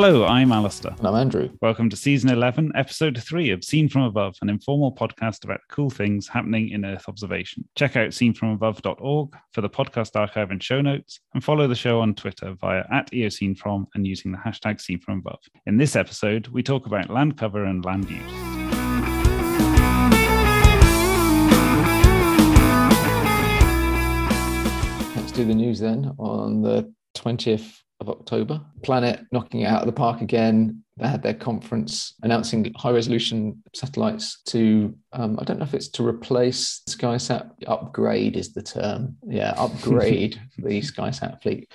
Hello, I'm Alastair. And I'm Andrew. Welcome to season 11, episode 3 of Scene From Above, an informal podcast about cool things happening in Earth observation. Check out scenefromabove.org for the podcast archive and show notes, and follow the show on Twitter via at eoscenefrom and using the hashtag scenefromabove. In this episode, we talk about land cover and land use. Let's do the news then on the 20th of October. Planet knocking it out of the park again. They had their conference announcing high resolution satellites to, um, I don't know if it's to replace SkySat, upgrade is the term. Yeah, upgrade the SkySat fleet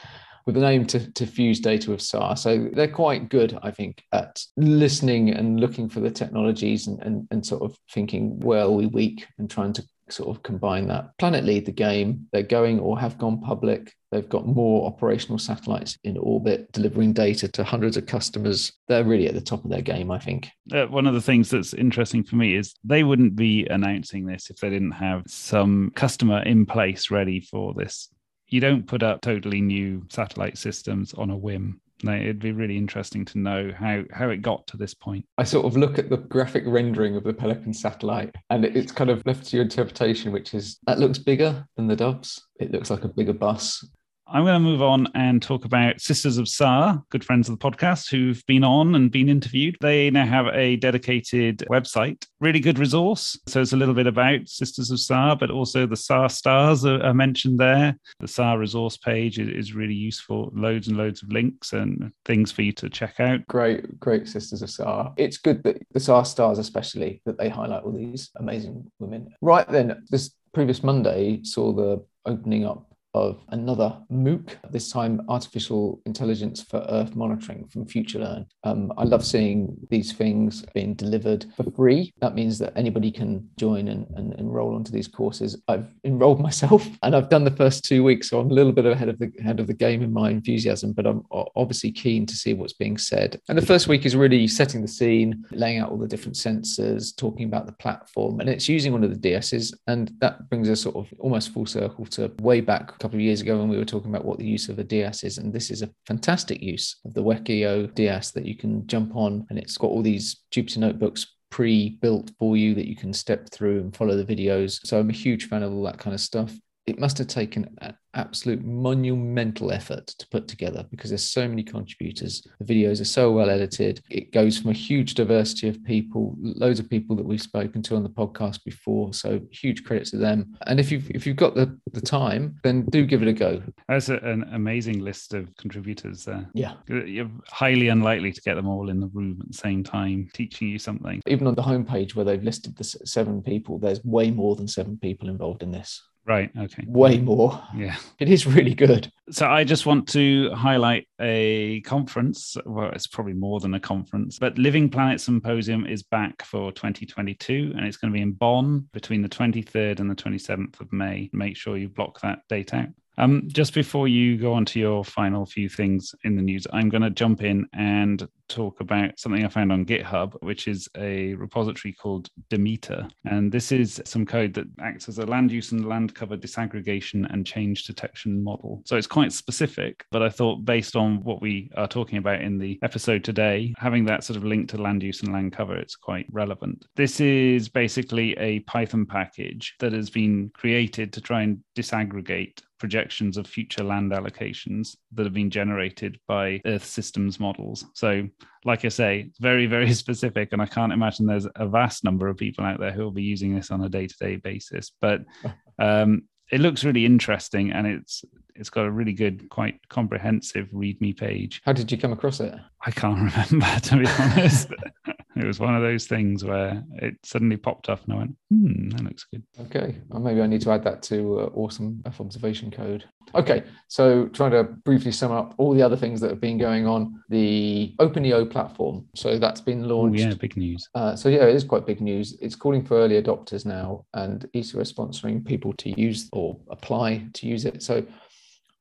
with an aim to, to fuse data with SAR. So they're quite good, I think, at listening and looking for the technologies and, and, and sort of thinking, where are we weak and trying to sort of combine that. Planet lead the game. They're going or have gone public. They've got more operational satellites in orbit, delivering data to hundreds of customers. They're really at the top of their game, I think. Uh, one of the things that's interesting for me is they wouldn't be announcing this if they didn't have some customer in place ready for this. You don't put up totally new satellite systems on a whim no, it'd be really interesting to know how how it got to this point. I sort of look at the graphic rendering of the Pelican satellite, and it's kind of left to your interpretation, which is that looks bigger than the Doves. It looks like a bigger bus. I'm going to move on and talk about Sisters of SAR, good friends of the podcast who've been on and been interviewed. They now have a dedicated website, really good resource. So it's a little bit about Sisters of SAR, but also the SAR stars are, are mentioned there. The SAR resource page is, is really useful, loads and loads of links and things for you to check out. Great, great Sisters of SAR. It's good that the SAR stars, especially, that they highlight all these amazing women. Right then, this previous Monday saw the opening up of another MOOC, this time artificial intelligence for Earth monitoring from FutureLearn. Um, I love seeing these things being delivered for free. That means that anybody can join and, and enroll onto these courses. I've enrolled myself and I've done the first two weeks, so I'm a little bit ahead of the ahead of the game in my enthusiasm, but I'm obviously keen to see what's being said. And the first week is really setting the scene, laying out all the different sensors, talking about the platform, and it's using one of the DIASs, and that brings us sort of almost full circle to way back couple of years ago when we were talking about what the use of a DIAS is. And this is a fantastic use of the WEkEO DIAS that you can jump on and it's got all these Jupyter notebooks pre-built for you that you can step through and follow the videos. So I'm a huge fan of all that kind of stuff. It must have taken an absolute monumental effort to put together because there's so many contributors. The videos are so well edited. It goes from a huge diversity of people, loads of people that we've spoken to on the podcast before. So huge credit to them. And if you've if you've got the, the time, then do give it a go. That's a, an amazing list of contributors there. Yeah. You're highly unlikely to get them all in the room at the same time teaching you something. Even on the homepage where they've listed the seven people, there's way more than seven people involved in this. Right. Okay. Way mm. more. Yeah. It is really good. So I just want to highlight a conference. Well, it's probably more than a conference, but Living Planet Symposium is back for 2022 and it's going to be in Bonn between the 23rd and the 27th of May. Make sure you block that date out. Um, just before you go on to your final few things in the news, I'm going to jump in and talk about something I found on GitHub, which is a repository called Demeter. And this is some code that acts as a land use and land cover disaggregation and change detection model. So it's quite specific, but I thought based on what we are talking about in the episode today, having that sort of link to land use and land cover, it's quite relevant. This is basically a Python package that has been created to try and disaggregate projections of future land allocations that have been generated by Earth systems models. So, like I say, very, very specific. And I can't imagine there's a vast number of people out there who will be using this on a day to day basis. But um, it looks really interesting and it's it's got a really good, quite comprehensive README page. How did you come across it? I can't remember, to be honest. it was one of those things where it suddenly popped up and I went, hmm, that looks good. Okay. Well, maybe I need to add that to uh, awesome F observation code. Okay. So trying to briefly sum up all the other things that have been going on, the OpenEO platform. So that's been launched. Oh, yeah, big news. Uh, so yeah, it is quite big news. It's calling for early adopters now and ESA is sponsoring people to use or apply to use it. So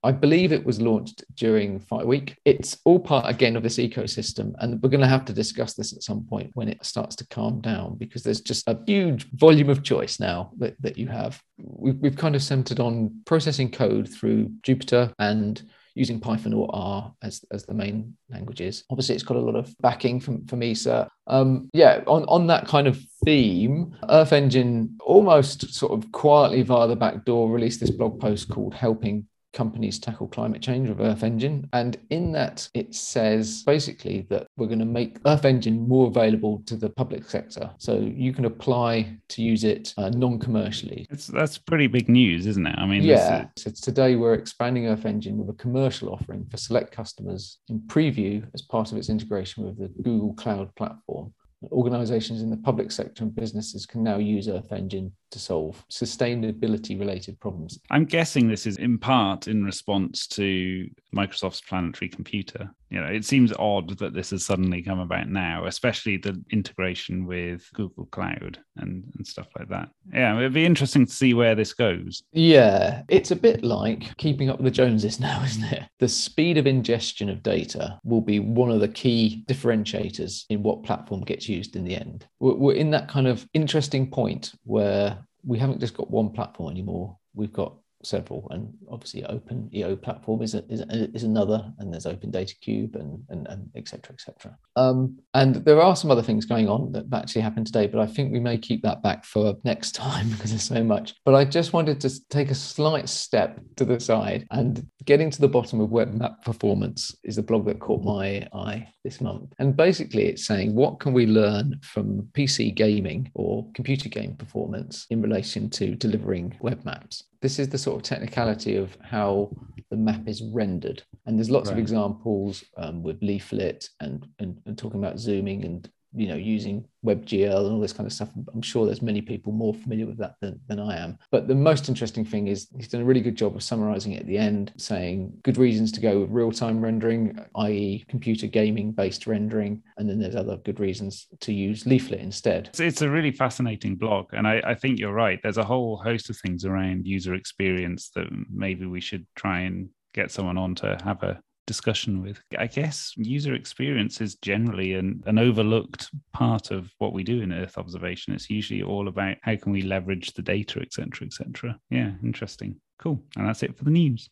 I believe it was launched during Phi Week. It's all part again of this ecosystem, and we're going to have to discuss this at some point when it starts to calm down because there's just a huge volume of choice now that, that you have. We've, we've kind of centered on processing code through Jupyter and using Python or R as, as the main languages. Obviously, it's got a lot of backing from, from ESA. Um, yeah, on, on that kind of theme, Earth Engine almost sort of quietly via the back door released this blog post called Helping companies tackle climate change with Earth Engine. And in that, it says basically that we're going to make Earth Engine more available to the public sector. So you can apply to use it uh, non commercially. That's pretty big news, isn't it? I mean, yeah. So today we're expanding Earth Engine with a commercial offering for select customers in preview as part of its integration with the Google Cloud platform. Organizations in the public sector and businesses can now use Earth Engine to solve sustainability related problems. I'm guessing this is in part in response to Microsoft's planetary computer. You know, it seems odd that this has suddenly come about now, especially the integration with Google Cloud and, and stuff like that. Yeah, it'd be interesting to see where this goes. Yeah, it's a bit like keeping up with the Joneses now, isn't it? The speed of ingestion of data will be one of the key differentiators in what platform gets used in the end. We're in that kind of interesting point where we haven't just got one platform anymore. We've got several, and obviously Open EO platform is, a, is, a, is another, and there's Open Data Cube and and, and et cetera, et cetera. Um, and there are some other things going on that actually happened today, but I think we may keep that back for next time because there's so much. But I just wanted to take a slight step to the side and getting to the bottom of web map performance is a blog that caught my eye this month. And basically, it's saying what can we learn from PC gaming or computer game performance in relation to delivering web maps? This is the sort of technicality of how the map is rendered. And there's lots right. of examples um, with Leaflet and, and, and talking about zooming and you know using WebGL and all this kind of stuff. I'm sure there's many people more familiar with that than, than I am. But the most interesting thing is he's done a really good job of summarizing it at the end, saying good reasons to go with real-time rendering, i.e., computer gaming-based rendering, and then there's other good reasons to use Leaflet instead. It's a really fascinating blog, and I, I think you're right. There's a whole host of things around user experience that maybe we should try and get someone on to have a discussion with. I guess user experience is generally an, an overlooked part of what we do in Earth observation. It's usually all about how can we leverage the data, etc., etc. Yeah, interesting. Cool. And that's it for the news.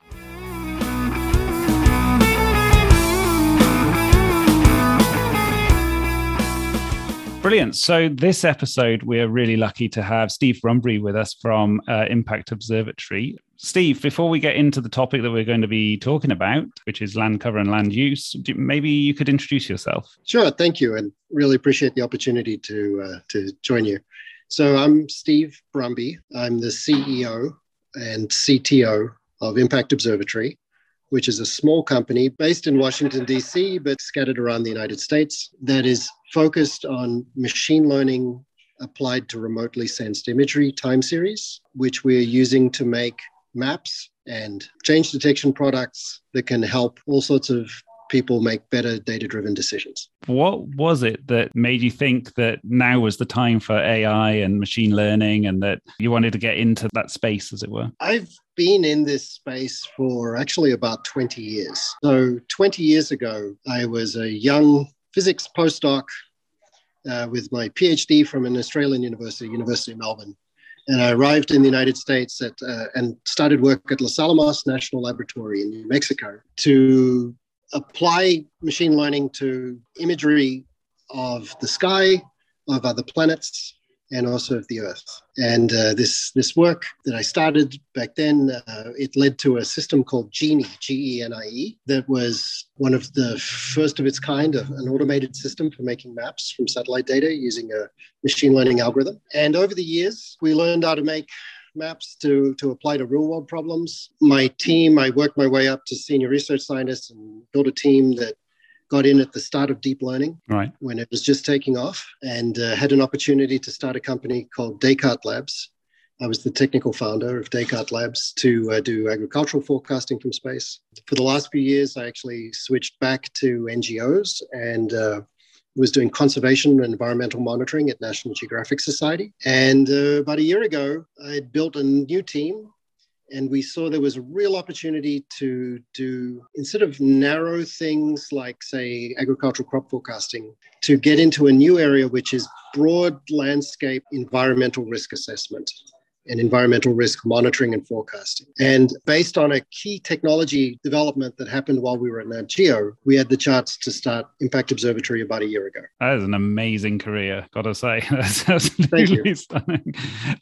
Brilliant. So, this episode, we are really lucky to have Steve Brumby with us from uh, Impact Observatory. Steve, before we get into the topic that we're going to be talking about, which is land cover and land use, maybe you could introduce yourself. Sure. Thank you. And really appreciate the opportunity to, uh, to join you. So, I'm Steve Brumby. I'm the CEO and CTO of Impact Observatory which is a small company based in Washington, D.C., but scattered around the United States, that is focused on machine learning applied to remotely sensed imagery time series, which we're using to make maps and change detection products that can help all sorts of people make better data driven decisions. What was it that made you think that now was the time for AI and machine learning and that you wanted to get into that space, as it were? I've been in this space for actually about 20 years. So, 20 years ago, I was a young physics postdoc uh, with my PhD from an Australian university, University of Melbourne. And I arrived in the United States at, uh, and started work at Los Alamos National Laboratory in New Mexico to apply machine learning to imagery of the sky, of other planets, and also of the Earth. And uh, this this work that I started back then, uh, it led to a system called Genie, G-E-N-I-E, that was one of the first of its kind, of an automated system for making maps from satellite data using a machine learning algorithm. And over the years, we learned how to make maps to, to apply to real world problems. My team, I worked my way up to senior research scientist and built a team that got in at the start of deep learning right. when it was just taking off and uh, had an opportunity to start a company called Descartes Labs. I was the technical founder of Descartes Labs to uh, do agricultural forecasting from space. For the last few years, I actually switched back to NGOs and uh, was doing conservation and environmental monitoring at National Geographic Society. And uh, about a year ago, I built a new team and we saw there was a real opportunity to do instead of narrow things like say agricultural crop forecasting to get into a new area which is broad landscape environmental risk assessment and environmental risk monitoring and forecasting. And based on a key technology development that happened while we were at Nat Geo, we had the chance to start Impact Observatory about a year ago. That is an amazing career, gotta say. That's absolutely stunning.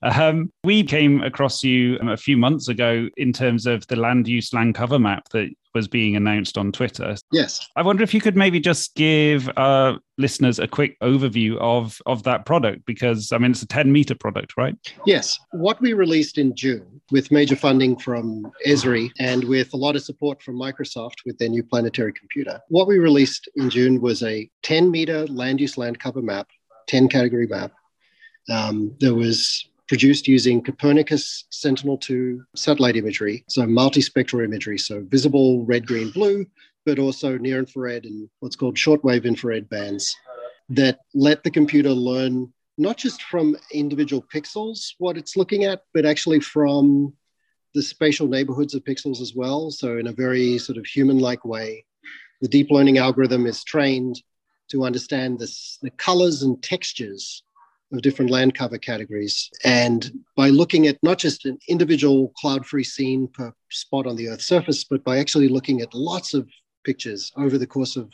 Um, we came across you a few months ago in terms of the land use land cover map that was being announced on Twitter. Yes. I wonder if you could maybe just give our listeners a quick overview of, of that product because, I mean, it's a 10 meter product, right? Yes. What we released in June with major funding from Esri and with a lot of support from Microsoft with their new planetary computer, what we released in June was a 10 meter land use land cover map, 10 category map. Um, there was produced using Copernicus Sentinel 2 satellite imagery, so multispectral imagery, so visible red, green, blue, but also near infrared and what's called shortwave infrared bands that let the computer learn not just from individual pixels what it's looking at, but actually from the spatial neighborhoods of pixels as well. So, in a very sort of human like way, the deep learning algorithm is trained to understand this, the colors and textures of different land cover categories. And by looking at not just an individual cloud free scene per spot on the Earth's surface, but by actually looking at lots of pictures over the course of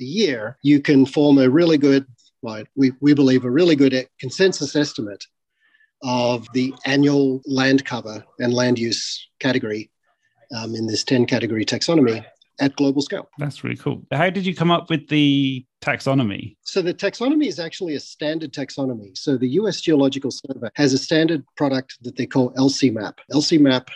a year, you can form a really good, well, we, we believe, a really good consensus estimate of the annual land cover and land use category um, in this 10 category taxonomy at global scale. That's really cool. How did you come up with the taxonomy? So the taxonomy is actually a standard taxonomy. So the US Geological Survey has a standard product that they call LCMAP. LCMAP,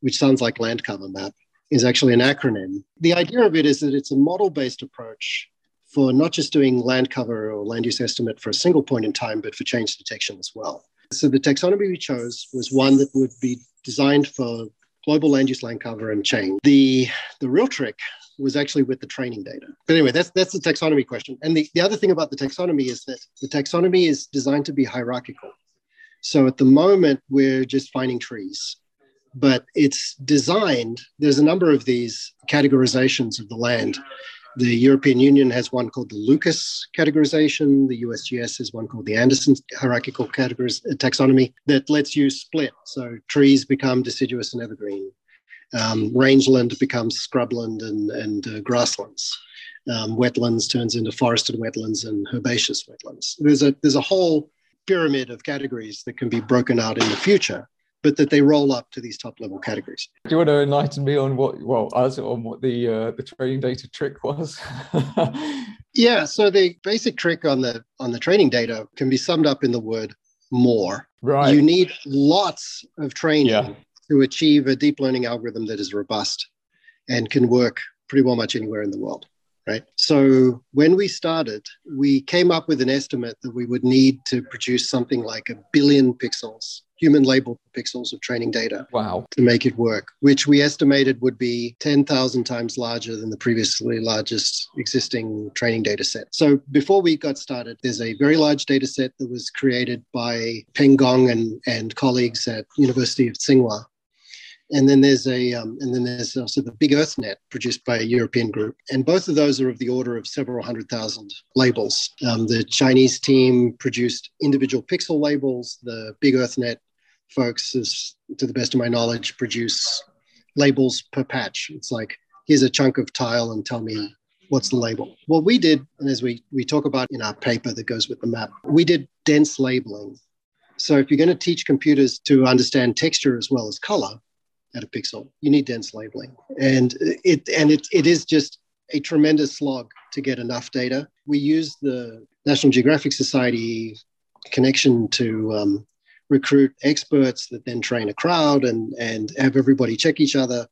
which sounds like land cover map, is actually an acronym. The idea of it is that it's a model-based approach for not just doing land cover or land use estimate for a single point in time, but for change detection as well. So the taxonomy we chose was one that would be designed for global land use, land cover, and change. The the real trick was actually with the training data. But anyway, that's that's the taxonomy question. And the, the other thing about the taxonomy is that the taxonomy is designed to be hierarchical. So at the moment, we're just finding trees. But it's designed, there's a number of these categorizations of the land the European Union has one called the Lucas categorization. The USGS has one called the Anderson hierarchical categories uh, taxonomy that lets you split. So trees become deciduous and evergreen. Um, rangeland becomes scrubland and, and uh, grasslands. Um, wetlands turns into forested wetlands and herbaceous wetlands. There's a there's a whole pyramid of categories that can be broken out in the future but that they roll up to these top level categories. Do you want to enlighten me on what, well, us on what the uh, the training data trick was? yeah, so the basic trick on the on the training data can be summed up in the word more. Right. You need lots of training yeah. To achieve a deep learning algorithm that is robust and can work pretty well much anywhere in the world. Right. So when we started, we came up with an estimate that we would need to produce something like a billion pixels human labeled pixels of training data. Wow. To make it work, which we estimated would be 10,000 times larger than the previously largest existing training data set. So before we got started, there's a very large data set that was created by Peng Gong and, and colleagues at University of Tsinghua and then there's a um, and then there's also the Big Earth Net produced by a European group, and both of those are of the order of several hundred thousand labels. Um, the Chinese team produced individual pixel labels. The Big Earth Net folks, is, to the best of my knowledge, produce labels per patch. It's like, here's a chunk of tile and tell me what's the label. What we did, and as we, we talk about in our paper that goes with the map, we did dense labeling. So if you're going to teach computers to understand texture as well as color at a pixel, you need dense labeling. And it and it, it is just a tremendous slog to get enough data. We use the National Geographic Society connection to um, recruit experts that then train a crowd and and have everybody check each other.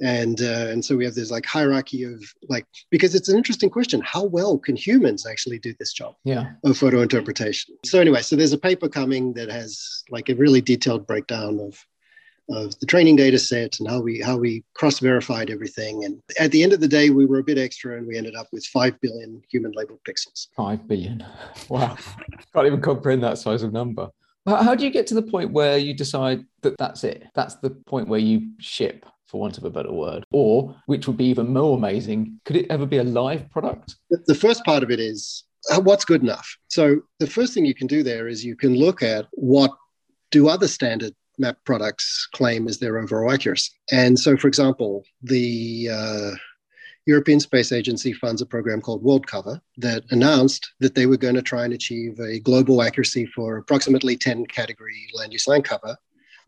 And uh, and so we have this like hierarchy of like because it's an interesting question. How well can humans actually do this job yeah. of photo interpretation? So anyway so there's a paper coming that has like a really detailed breakdown of of the training data set and how we how we cross verified everything and at the end of the day we were a bit extra and we ended up with 5 billion human labeled pixels 5 billion wow can't even comprehend that size of number how do you get to the point where you decide that that's it? That's the point where you ship, for want of a better word, or which would be even more amazing, could it ever be a live product? The first part of it is uh, what's good enough. So the first thing you can do there is you can look at what do other standard map products claim as their overall accuracy. And so, for example, the uh, European Space Agency funds a program called WorldCover that announced that they were going to try and achieve a global accuracy for approximately 10 category land use land cover.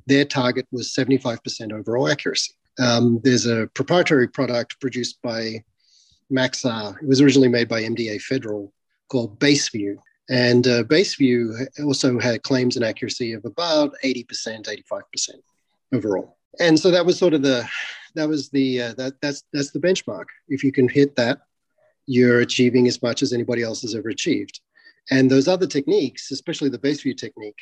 Their target was 75% overall accuracy. Um, there's a proprietary product produced by Maxar. It was originally made by MDA Federal called BaseVue. And uh, BaseVue also had claims and accuracy of about 80%, 85% overall. And so that was sort of the that was the uh, that that's that's the benchmark. If you can hit that, you're achieving as much as anybody else has ever achieved. And those other techniques, especially the BaseVue technique,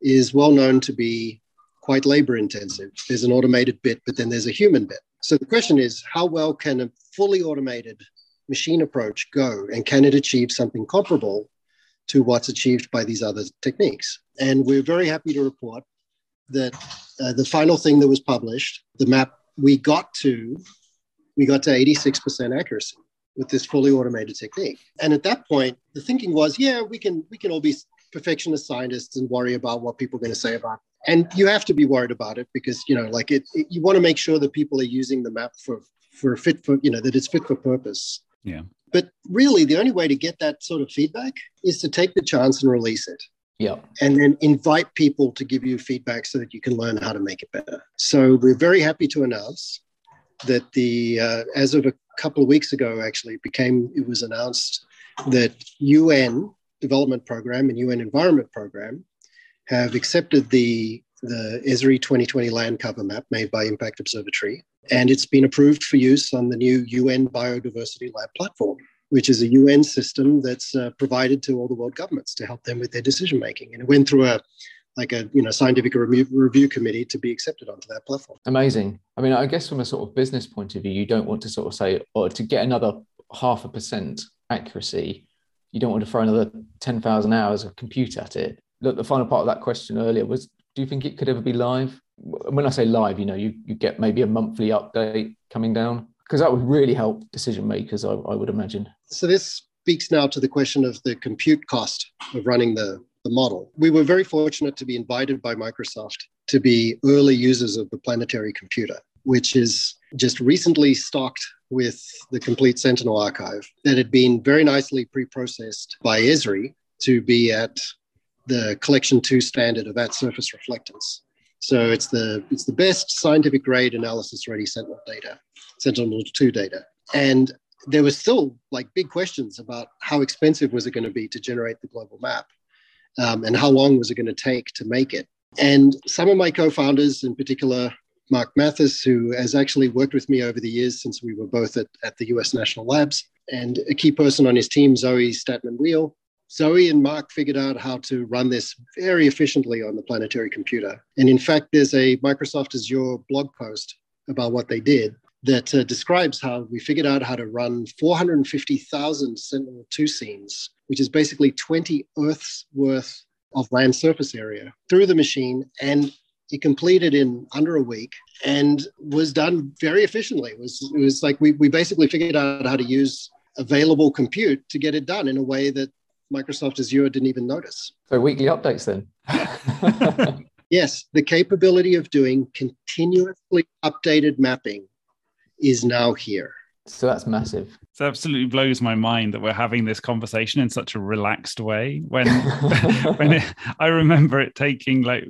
is well known to be quite labor intensive. There's an automated bit, but then there's a human bit. So the question is, how well can a fully automated machine approach go, and can it achieve something comparable to what's achieved by these other techniques? And we're very happy to report that uh, the final thing that was published, the map we got to, we got to 86% accuracy with this fully automated technique. And at that point, the thinking was, yeah, we can we can all be perfectionist scientists and worry about what people are going to say about. It. And you have to be worried about it because you know, like it, it, you want to make sure that people are using the map for for fit for you know that it's fit for purpose. Yeah. But really, the only way to get that sort of feedback is to take the chance and release it. Yeah. And then invite people to give you feedback so that you can learn how to make it better. So we're very happy to announce that the uh, as of a couple of weeks ago, actually, it became it was announced that UN Development Program and UN Environment Program have accepted the the ESRI 2020 land cover map made by Impact Observatory, and it's been approved for use on the new UN Biodiversity Lab platform which is a UN system that's uh, provided to all the world governments to help them with their decision making. And it went through a like a you know scientific review, review committee to be accepted onto that platform. Amazing. I mean, I guess from a sort of business point of view, you don't want to sort of say, or to get another half a percent accuracy, you don't want to throw another ten thousand hours of compute at it. Look, the final part of that question earlier was, do you think it could ever be live? When I say live, you know, you, you get maybe a monthly update coming down because that would really help decision makers, I, I would imagine. So this speaks now to the question of the compute cost of running the, the model. We were very fortunate to be invited by Microsoft to be early users of the planetary computer, which is just recently stocked with the complete Sentinel archive that had been very nicely pre-processed by Esri to be at the collection two standard of at surface reflectance. So it's the it's the best scientific grade analysis ready Sentinel data, Sentinel-2 data. And there was still like big questions about how expensive was it going to be to generate the global map um, and how long was it going to take to make it. And some of my co-founders, in particular, Mark Mathis, who has actually worked with me over the years since we were both at, at the US National Labs, and a key person on his team, Zoe Statman Weil, Zoe and Mark figured out how to run this very efficiently on the planetary computer. And in fact, there's a Microsoft Azure blog post about what they did that uh, describes how we figured out how to run 450,000 Sentinel-2 scenes, which is basically 20 Earth's worth of land surface area through the machine. And it completed in under a week and was done very efficiently. It was, it was like we, we basically figured out how to use available compute to get it done in a way that Microsoft Azure didn't even notice. So weekly updates then. yes, the capability of doing continuously updated mapping is now here. So that's massive. It absolutely blows my mind that we're having this conversation in such a relaxed way. When when it, I remember it taking like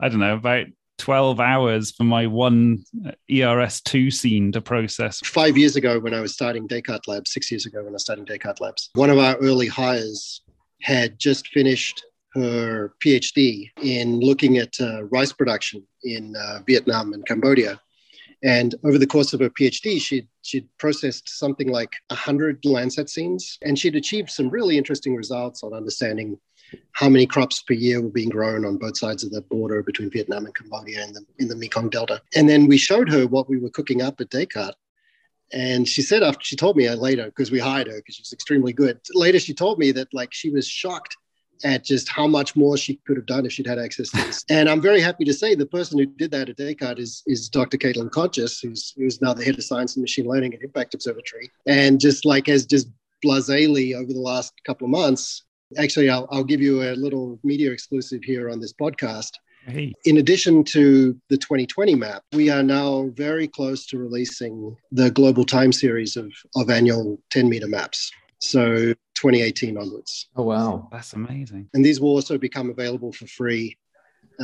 I don't know about 12 hours for my one ERS2 scene to process. Five years ago, when I was starting Descartes Labs, six years ago, when I was starting Descartes Labs, one of our early hires had just finished her PhD in looking at uh, rice production in uh, Vietnam and Cambodia. And over the course of her PhD, she'd, she'd processed something like 100 Landsat scenes, and she'd achieved some really interesting results on understanding how many crops per year were being grown on both sides of the border between Vietnam and Cambodia in the, in the Mekong Delta. And then we showed her what we were cooking up at Descartes. And she said after she told me later, because we hired her because she was extremely good. Later, she told me that like she was shocked at just how much more she could have done if she'd had access to this. And I'm very happy to say the person who did that at Descartes is, is Dr. Caitlin Kontgis, who's, who's now the head of science and machine learning at Impact Observatory. And just like has just blasely over the last couple of months, actually, I'll, I'll give you a little media exclusive here on this podcast. Hey. In addition to the 2020 map, we are now very close to releasing the global time series of, of annual 10 meter maps. So 2018 onwards. Oh, wow. That's amazing. And these will also become available for free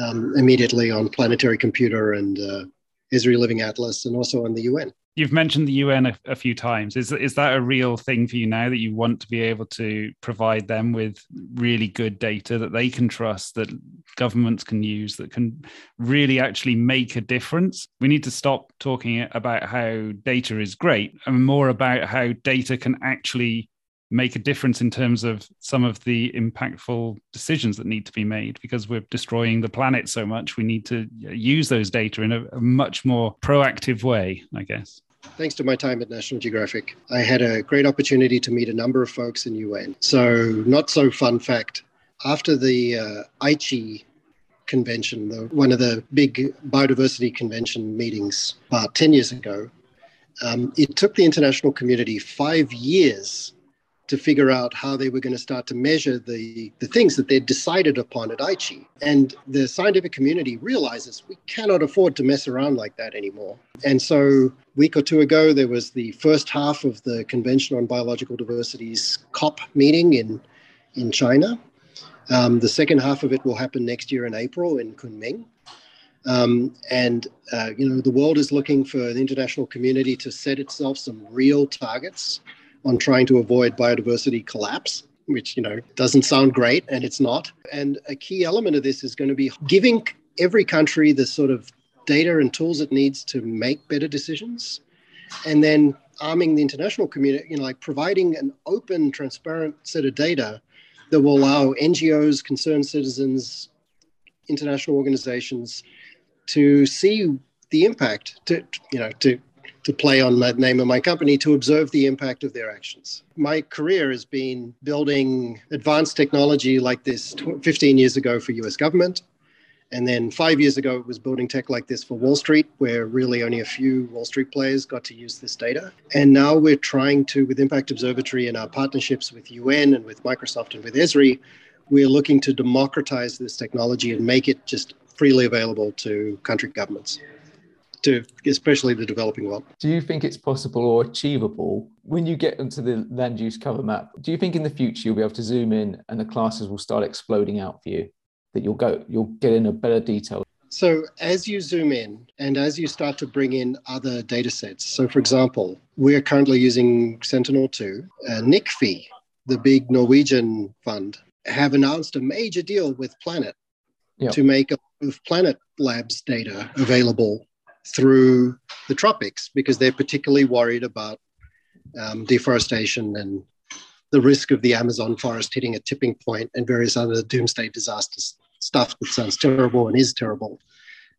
um, immediately on Planetary Computer and uh, Esri Living Atlas and also on the UN. You've mentioned the UN a, a, few times. Is is that a real thing for you now that you want to be able to provide them with really good data that they can trust, that governments can use, that can really actually make a difference? We need to stop talking about how data is great and more about how data can actually make a difference in terms of some of the impactful decisions that need to be made because we're destroying the planet so much we need to use those data in a, a, much more proactive way i guess. Thanks to my time at national geographic i had a great opportunity to meet a number of folks in un so not so fun fact after the uh, aichi convention the, one of the big biodiversity convention meetings about 10 years ago um, it took the international community five years to figure out how they were going to start to measure the, the things that they'd decided upon at Aichi. And the scientific community realizes we cannot afford to mess around like that anymore. And so, a week or two ago, there was the first half of the Convention on Biological Diversity's COP meeting in, in China. Um, the second half of it will happen next year in April in Kunming. Um, and uh, you know the world is looking for the international community to set itself some real targets on trying to avoid biodiversity collapse which you know doesn't sound great and it's not. And a key element of this is going to be giving every country the sort of data and tools it needs to make better decisions and then arming the international community you know like providing an open transparent set of data that will allow ngos concerned citizens international organizations to see the impact to you know to to play on the name of my company to observe the impact of their actions. My career has been building advanced technology like this 15 years ago for US government. And then five years ago, it was building tech like this for Wall Street, where really only a few Wall Street players got to use this data. And now we're trying to, with Impact Observatory and our partnerships with UN and with Microsoft and with Esri, we're looking to democratize this technology and make it just freely available to country governments to especially the developing world. Do you think it's possible or achievable when you get onto the land use cover map? Do you think in the future you'll be able to zoom in and the classes will start exploding out for you? That you'll go, you'll get in a better detail. So as you zoom in and as you start to bring in other data sets, so for example, we're currently using Sentinel-2, uh, NICFI, the big Norwegian fund, have announced a major deal with Planet yep. to make Planet Labs data available through the tropics because they're particularly worried about um, deforestation and the risk of the Amazon forest hitting a tipping point and various other doomsday disasters stuff that sounds terrible and is terrible.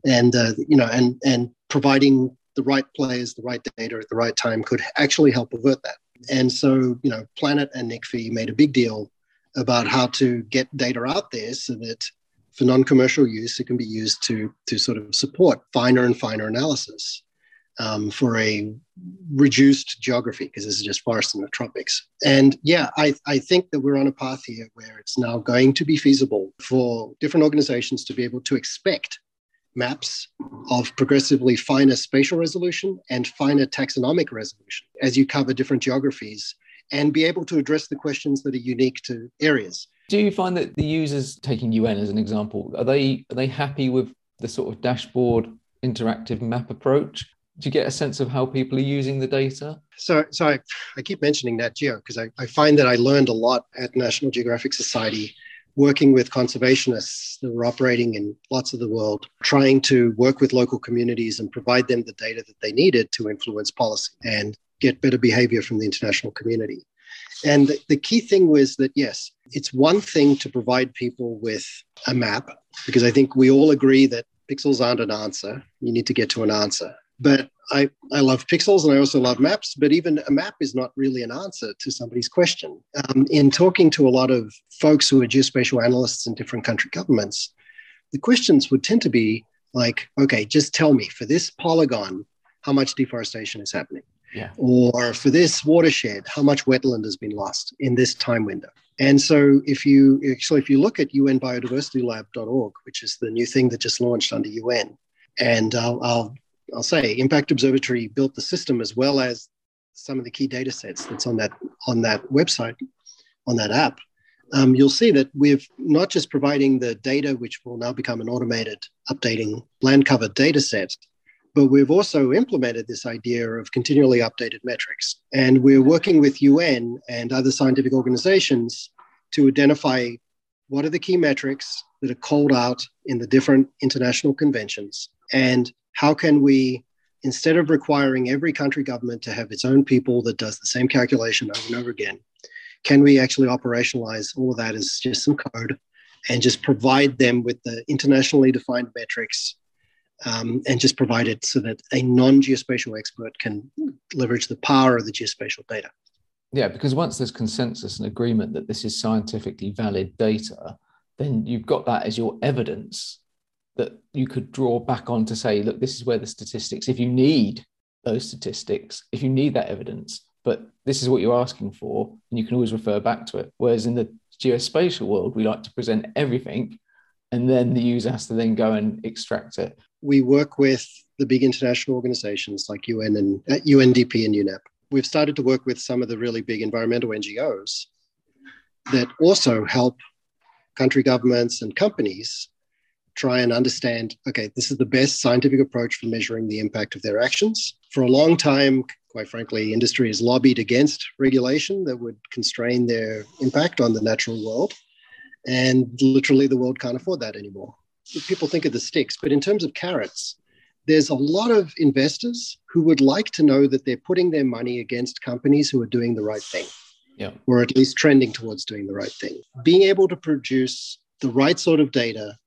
And uh, you know, and and providing the right players, the right data at the right time could actually help avert that. And so, you know, Planet and NICFI made a big deal about how to get data out there so that for non-commercial use, it can be used to, to sort of support finer and finer analysis um, for a reduced geography, because this is just forests in the tropics. And yeah, I, I think that we're on a path here where it's now going to be feasible for different organizations to be able to expect maps of progressively finer spatial resolution and finer taxonomic resolution as you cover different geographies and be able to address the questions that are unique to areas. Do you find that the users, taking UN as an example, are they are they happy with the sort of dashboard interactive map approach? Do you get a sense of how people are using the data? So, so I, I keep mentioning Nat Geo because I, I find that I learned a lot at National Geographic Society working with conservationists that were operating in lots of the world, trying to work with local communities and provide them the data that they needed to influence policy and get better behavior from the international community. And the, the key thing was that, yes, it's one thing to provide people with a map, because I think we all agree that pixels aren't an answer. You need to get to an answer. But I, I love pixels and I also love maps, but even a map is not really an answer to somebody's question. Um, in talking to a lot of folks who are geospatial analysts in different country governments, the questions would tend to be like, okay, just tell me for this polygon, how much deforestation is happening? Yeah. Or for this watershed, how much wetland has been lost in this time window? And so if you actually if you look at unbiodiversitylab.org, which is the new thing that just launched under UN, and I'll, I'll I'll say Impact Observatory built the system as well as some of the key data sets that's on that on that website, on that app. Um, you'll see that we're not just providing the data, which will now become an automated updating land cover data set, but we've also implemented this idea of continually updated metrics. And we're working with UN and other scientific organizations to identify what are the key metrics that are called out in the different international conventions and how can we instead of requiring every country government to have its own people that does the same calculation over and over again can we actually operationalize all of that as just some code and just provide them with the internationally defined metrics um, and just provide it so that a non-geospatial expert can leverage the power of the geospatial data yeah because once there's consensus and agreement that this is scientifically valid data then you've got that as your evidence that you could draw back on to say, look, this is where the statistics, if you need those statistics, if you need that evidence, but this is what you're asking for, and you can always refer back to it. Whereas in the geospatial world, we like to present everything, and then the user has to then go and extract it. We work with the big international organizations like UN and uh, UNDP and UNEP. We've started to work with some of the really big environmental NGOs that also help country governments and companies try and understand okay, this is the best scientific approach for measuring the impact of their actions. For a long time, quite frankly, industry has lobbied against regulation that would constrain their impact on the natural world. And literally, the world can't afford that anymore. People think of the sticks, but in terms of carrots, there's a lot of investors who would like to know that they're putting their money against companies who are doing the right thing. Yeah. Or at least trending towards doing the right thing. Being able to produce the right sort of data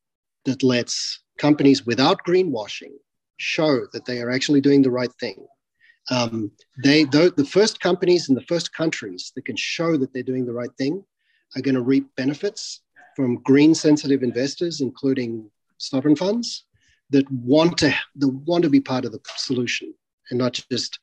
that lets companies without greenwashing show that they are actually doing the right thing. Um, they, the first companies in the first countries that can show that they're doing the right thing are going to reap benefits from green sensitive investors, including sovereign funds that want to that want to be part of the solution and not just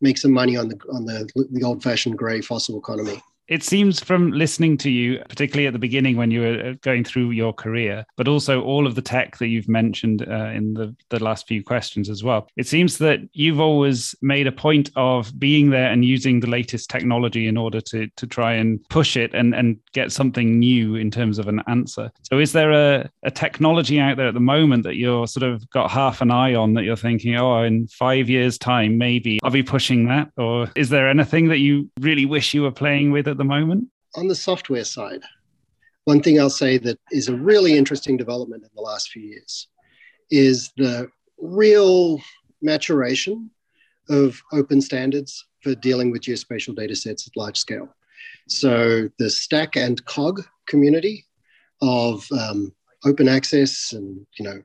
make some money on the on the, the old fashioned gray fossil economy. It seems from listening to you, particularly at the beginning when you were uh, going through your career, but also all of the tech that you've mentioned uh, in the, the last few questions as well, it seems that you've always made a point of being there and using the latest technology in order to, to try and push it and, and get something new in terms of an answer. So, is there a, a technology out there at the moment that you're sort of got half an eye on that you're thinking, oh, in five years' time, maybe I'll be pushing that? Or is there anything that you really wish you were playing with at the moment? On the software side, one thing I'll say that is a really interesting development in the last few years is the real maturation of open standards for dealing with geospatial data sets at large scale. So the STAC and COG community of um, open access and you know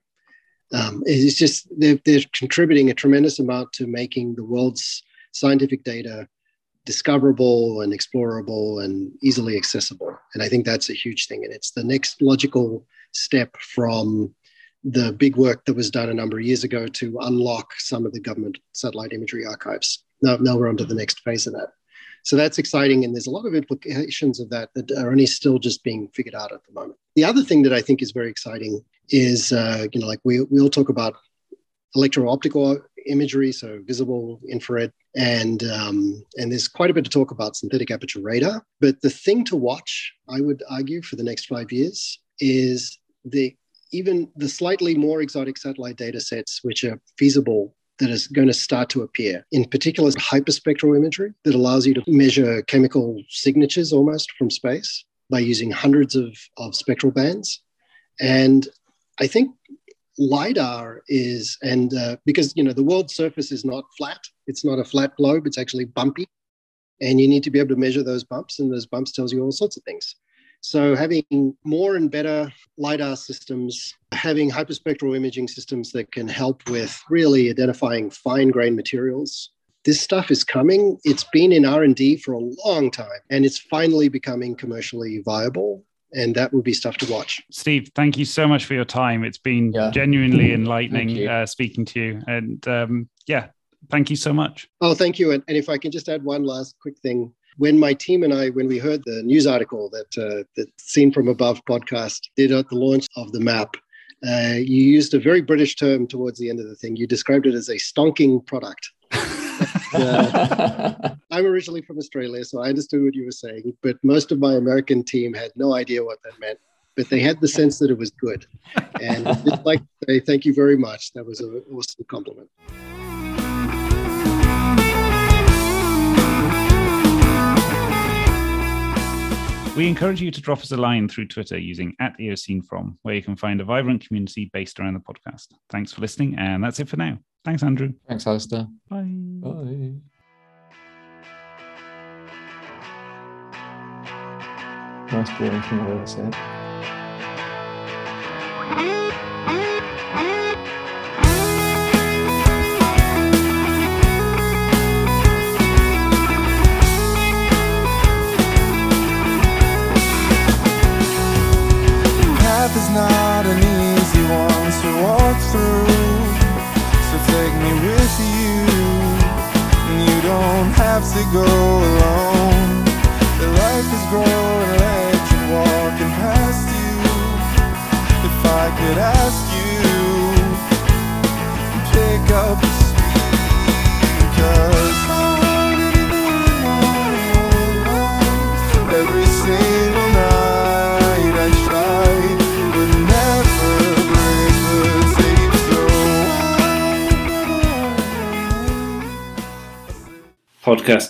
um, it's just they're, they're contributing a tremendous amount to making the world's scientific data discoverable and explorable and easily accessible. And I think that's a huge thing. And it's the next logical step from the big work that was done a number of years ago to unlock some of the government satellite imagery archives. Now, now we're on to the next phase of that. So that's exciting. And there's a lot of implications of that that are only still just being figured out at the moment. The other thing that I think is very exciting is, uh, you know, like we, we all talk about electro-optical imagery, so visible, infrared, and um, and there's quite a bit to talk about synthetic aperture radar. But the thing to watch, I would argue, for the next five years is the even the slightly more exotic satellite data sets which are feasible that is going to start to appear. In particular, hyperspectral imagery that allows you to measure chemical signatures almost from space by using hundreds of, of spectral bands. And I think lidar is and uh, because you know the world's surface is not flat it's not a flat globe it's actually bumpy and you need to be able to measure those bumps and those bumps tells you all sorts of things. So having more and better lidar systems having hyperspectral imaging systems that can help with really identifying fine grained materials this stuff is coming. It's been in r&d for a long time and it's finally becoming commercially viable and that would be stuff to watch. Steve, thank you so much for your time. It's been yeah. genuinely enlightening uh, speaking to you, and um, yeah, thank you so much. Oh, thank you. And, and if I can just add one last quick thing, when my team and I, when we heard the news article that uh, that Scene from Above podcast did at the launch of the map, uh, you used a very British term towards the end of the thing. You described it as a stonking product. Uh, I'm originally from Australia, so I understood what you were saying, but most of my American team had no idea what that meant. But they had the sense that it was good. And I'd just like to say thank you very much. That was an awesome compliment. We encourage you to drop us a line through Twitter using at EOSceneFrom, where you can find a vibrant community based around the podcast. Thanks for listening, and that's it for now. Thanks, Andrew. Thanks, Alastair. Bye. Bye. Most boring thing I've ever said.